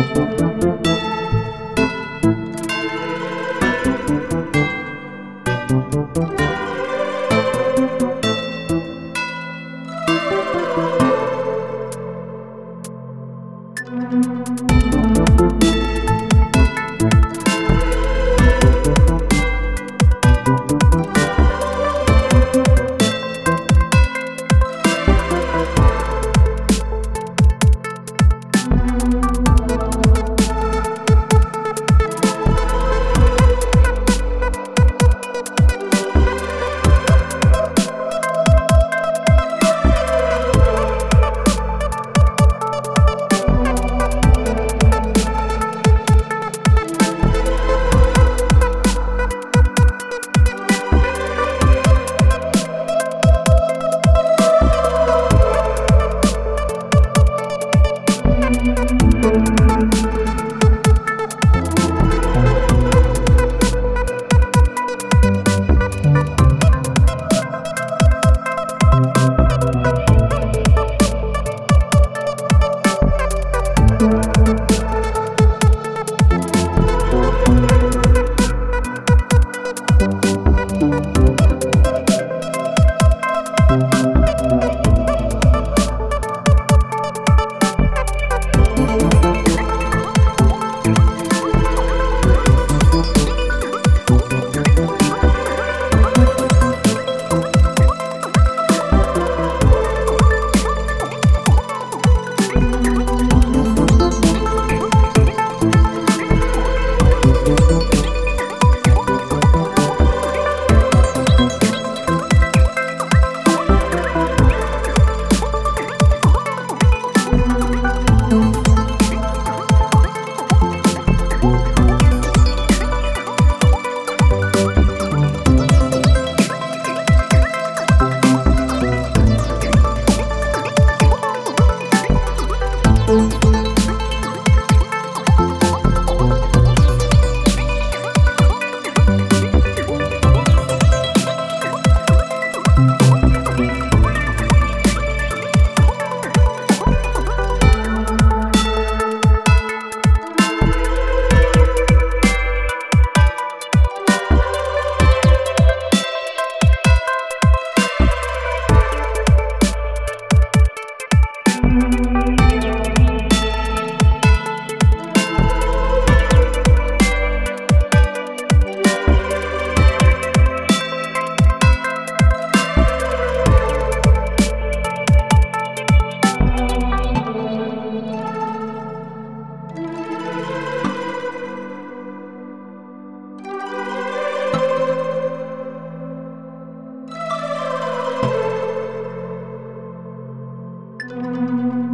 Thank you. Música Música